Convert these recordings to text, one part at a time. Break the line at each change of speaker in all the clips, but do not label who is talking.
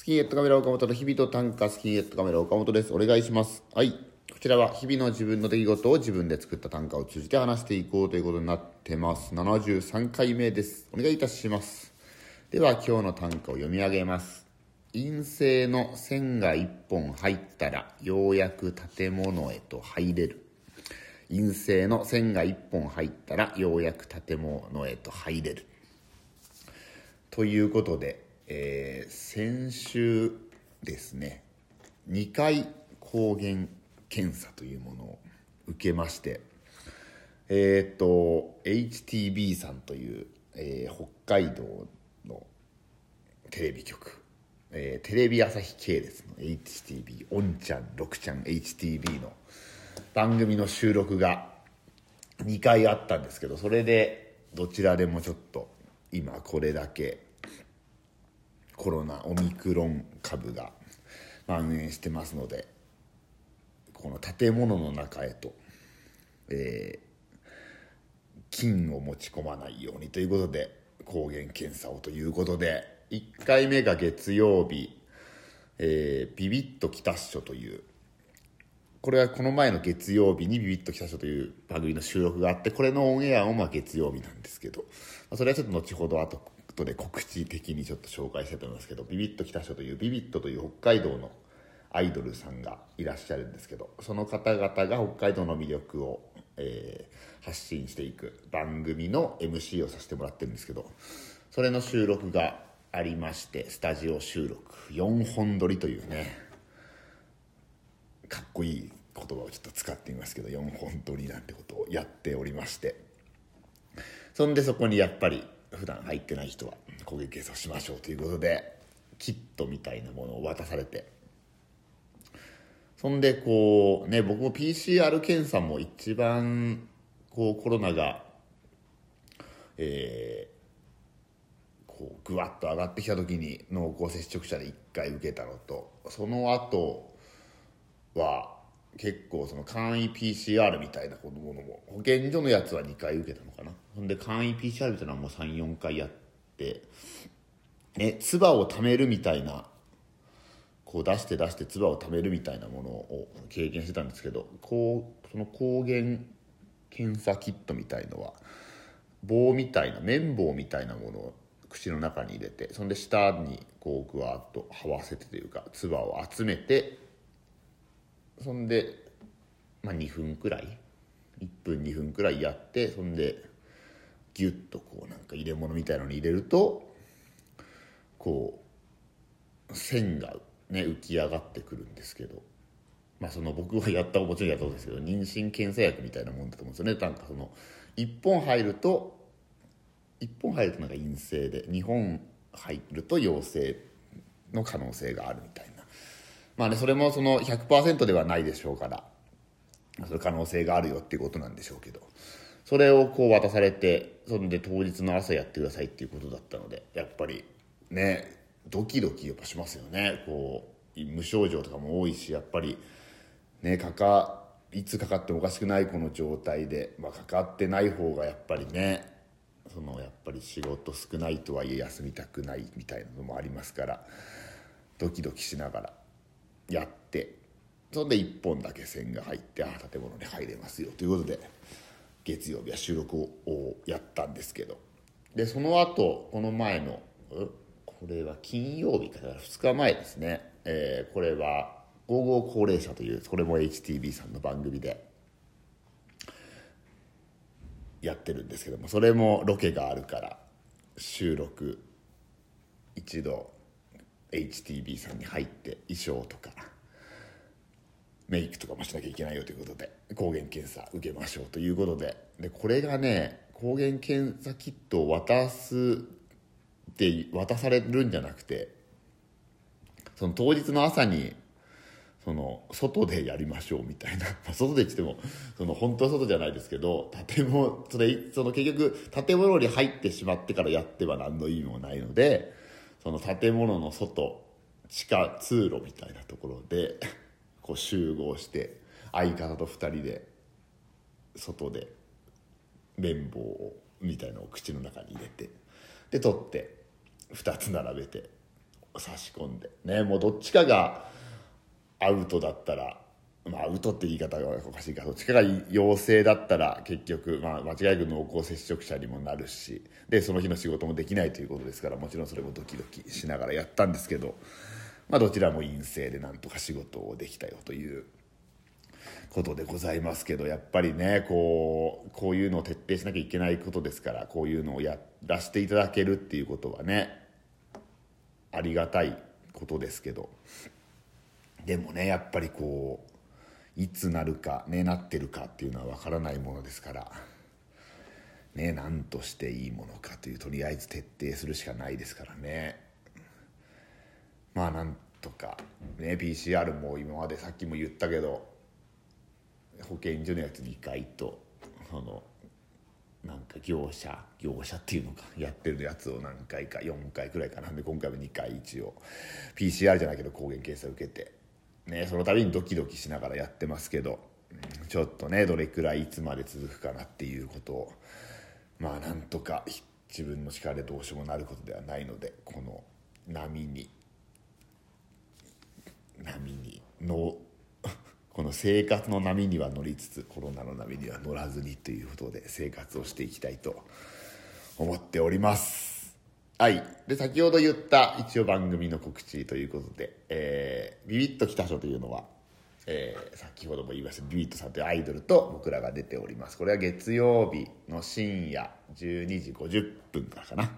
スキンヘッドカメラ岡本の日々と短歌スキンヘッドカメラ岡本です。お願いします。はい。こちらは日々の自分の出来事を自分で作った短歌を通じて話していこうということになってます。73回目です。お願いいたします。では今日の短歌を読み上げます。陰性の線が一本入ったらようやく建物へと入れる。陰性の線が一本入ったらようやく建物へと入れる。ということで、えー先週ですね2回抗原検査というものを受けましてえっ、と HTB さんという、えー北海道のテレビ局、えーテレビ朝日系列の HTB おんちゃん6ちゃん HTB の番組の収録が2回あったんですけどそれでどちらでもちょっと今これだけコロナオミクロン株が蔓延してますのでこの建物の中へと、えー菌を持ち込まないようにということで抗原検査をということで1回目が月曜日、えービビッときたっしょというこれはこの前の月曜日にビビッときたっしょという番組の収録があってこれのオンエアもまあ月曜日なんですけど、それはちょっと後ほど後後で告知的にちょっと紹介したいと思いますけどビビッときたっしょというビビッとという北海道のアイドルさんがいらっしゃるんですけどその方々が北海道の魅力を、えー発信していく番組の MC をさせてもらってるんですけどそれの収録がありましてスタジオ収録4本撮りというねかっこいい言葉をちょっと使ってみますけど4本撮りなんてことをやっておりまして。そんでそこにやっぱり普段入ってない人は攻撃検査しましょうということでキットみたいなものを渡されて。そんでこうね僕も PCR 検査も一番こうコロナがえーこうぐわっと上がってきた時に濃厚接触者で1回受けたのとその後は結構その簡易 PCR みたいなものも保健所のやつは2回受けたのかな。ほんで簡易 PCR みたいなのはもう34回やって。ね唾を溜めるみたいなこう出して出して唾を溜めるみたいなものを経験してたんですけどこうその抗原検査キットみたいのは棒みたいな綿棒みたいなものを口の中に入れてそんで下にこうぐわっと這わせてというか唾を集めてそんで、まあ、2分くらい1分2分くらいやってそんでギュッとこうなんか入れ物みたいのに入れるとこう線がね浮き上がってくるんですけどまあその僕はやったもちろんやったことですけど妊娠検査薬みたいなもんだと思うんですよね。なんかその1本入ると1本入るとなんか陰性で2本入ると陽性の可能性があるみたいな。まあねそれもその100%ではないでしょうからそれ可能性があるよっていうことなんでしょうけどそれをこう渡されてそんで当日の朝やってくださいっていうことだったのでやっぱりねドキドキやっぱしますよね。こう無症状とかも多いしやっぱりねかかいつかかってもおかしくないこの状態で、まあ、かかってない方がやっぱりねそのやっぱり仕事少ないとはいえ休みたくないみたいなのもありますからドキドキしながら。やってそんで1本だけ線が入ってああ建物に入れますよ。ということで月曜日は収録をやったんですけど。でその後この前のこれは金曜日か。だから2日前ですね、えーこれは「ゴーゴー高齢者」というこれも HTB さんの番組でやってるんですけどもそれもロケがあるから収録一度 HTB さんに入って衣装とかメイクとかもしなきゃいけないよということで抗原検査受けましょうということで。でこれがね抗原検査キットを渡すって渡されるんじゃなくてその当日の朝にその外でやりましょうみたいな、ま、外で言ってもその本当は外じゃないですけど建物それその結局建物に入ってしまってからやっては何の意味もないのでその建物の外地下通路みたいなところで こう集合して相方と2人で外で綿棒をみたいのを口の中に入れてで取って2つ並べて差し込んでねもうどっちかがアウトだったらまあ、アウトって言い方がおかしいかどっちかが陽性だったら結局、まあ、間違いなく濃厚接触者にもなるしでその日の仕事もできないということですからもちろんそれもドキドキしながらやったんですけど、まあ、どちらも陰性でなんとか仕事をできたよということでございますけどやっぱりねこうこういうのを徹底しなきゃいけないことですからこういうのをやらせていただけるっていうことはねありがたいことですけどでもねやっぱりこういつなるかねなってるかっていうのは分からないものですから。ね何としていいものかというとりあえず徹底するしかないですからね。まあなんとかね PCR も今までさっきも言ったけど保健所のやつ2回とそのなんか業者業者っていうのかやってるやつを何回か4回くらいかな。んで今回も2回一応。PCR じゃないけど抗原検査受けて、ね、その度にドキドキしながらやってますけどちょっとねどれくらいいつまで続くかなっていうことをまあなんとか自分の力でどうしようもなることではないのでこの波に波にの この生活の波には乗りつつコロナの波には乗らずにということで生活をしていきたいと思っております。はい。で先ほど言った一応番組の告知ということで、えー、ビビッときた人というのは、えー、先ほども言いましたビビッとさんというアイドルと僕らが出ております。これは月曜日の深夜12時50分からかな。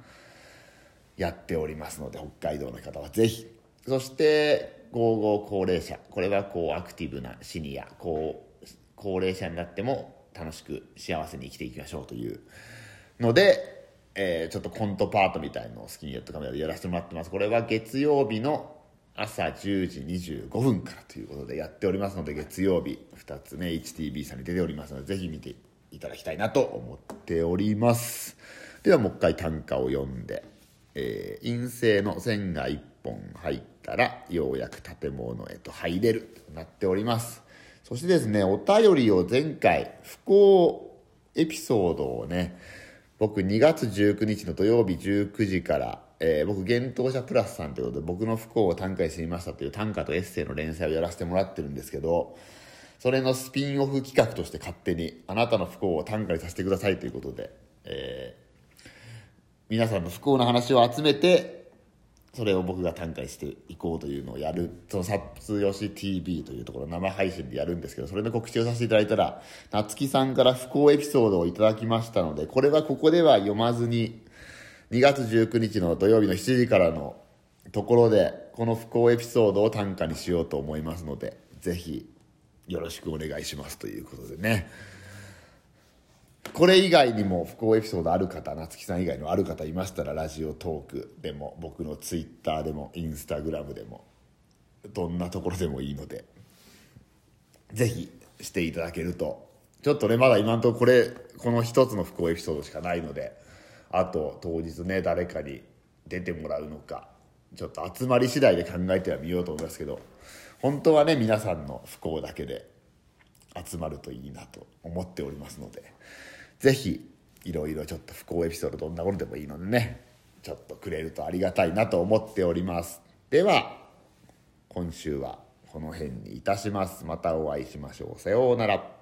やっておりますので北海道の方はぜひ。そして55高齢者。これはこうアクティブなシニア。こう高齢者になっても楽しく幸せに生きていきましょうというので、えー、ちょっとコントパートみたいのをスキンヘッドカメラでやらせてもらってます。これは月曜日の朝10時25分からということでやっておりますので月曜日2つね HTB さんに出ておりますのでぜひ見ていただきたいなと思っております。ではもう一回短歌を読んで、えー、陰性の線が1本入ったらようやく建物へと入れるとなっております。そしてですねお便りを前回不幸エピソードをね僕2月19日の土曜日19時からえー、僕、幻冬者プラスさんということで、僕の不幸を短歌にしてみましたという短歌とエッセイの連載をやらせてもらってるんですけど、それのスピンオフ企画として勝手に、あなたの不幸を短歌にさせてくださいということで、えー、皆さんの不幸な話を集めて、それを僕が短歌していこうというのをやる、そのサップよし TV というところ生配信でやるんですけど、それの告知をさせていただいたら、夏木さんから不幸エピソードをいただきましたので、これはここでは読まずに、2月19日の土曜日の7時からのところで、この不幸エピソードを短歌にしようと思いますので、ぜひよろしくお願いしますということでね。これ以外にも不幸エピソードある方夏木さん以外のある方いましたらラジオトークでも僕のツイッターでもインスタグラムでもどんなところでもいいのでぜひしていただけるとちょっとねまだ今んところこれこの一つの不幸エピソードしかないのであと当日ね誰かに出てもらうのかちょっと集まり次第で考えてはみようと思いますけど本当はね皆さんの不幸だけで集まるといいなと思っておりますので。ぜひいろいろちょっと不幸エピソードどんなものでもいいのでねちょっとくれるとありがたいなと思っております。では今週はこの辺にいたします。またお会いしましょう。さようなら。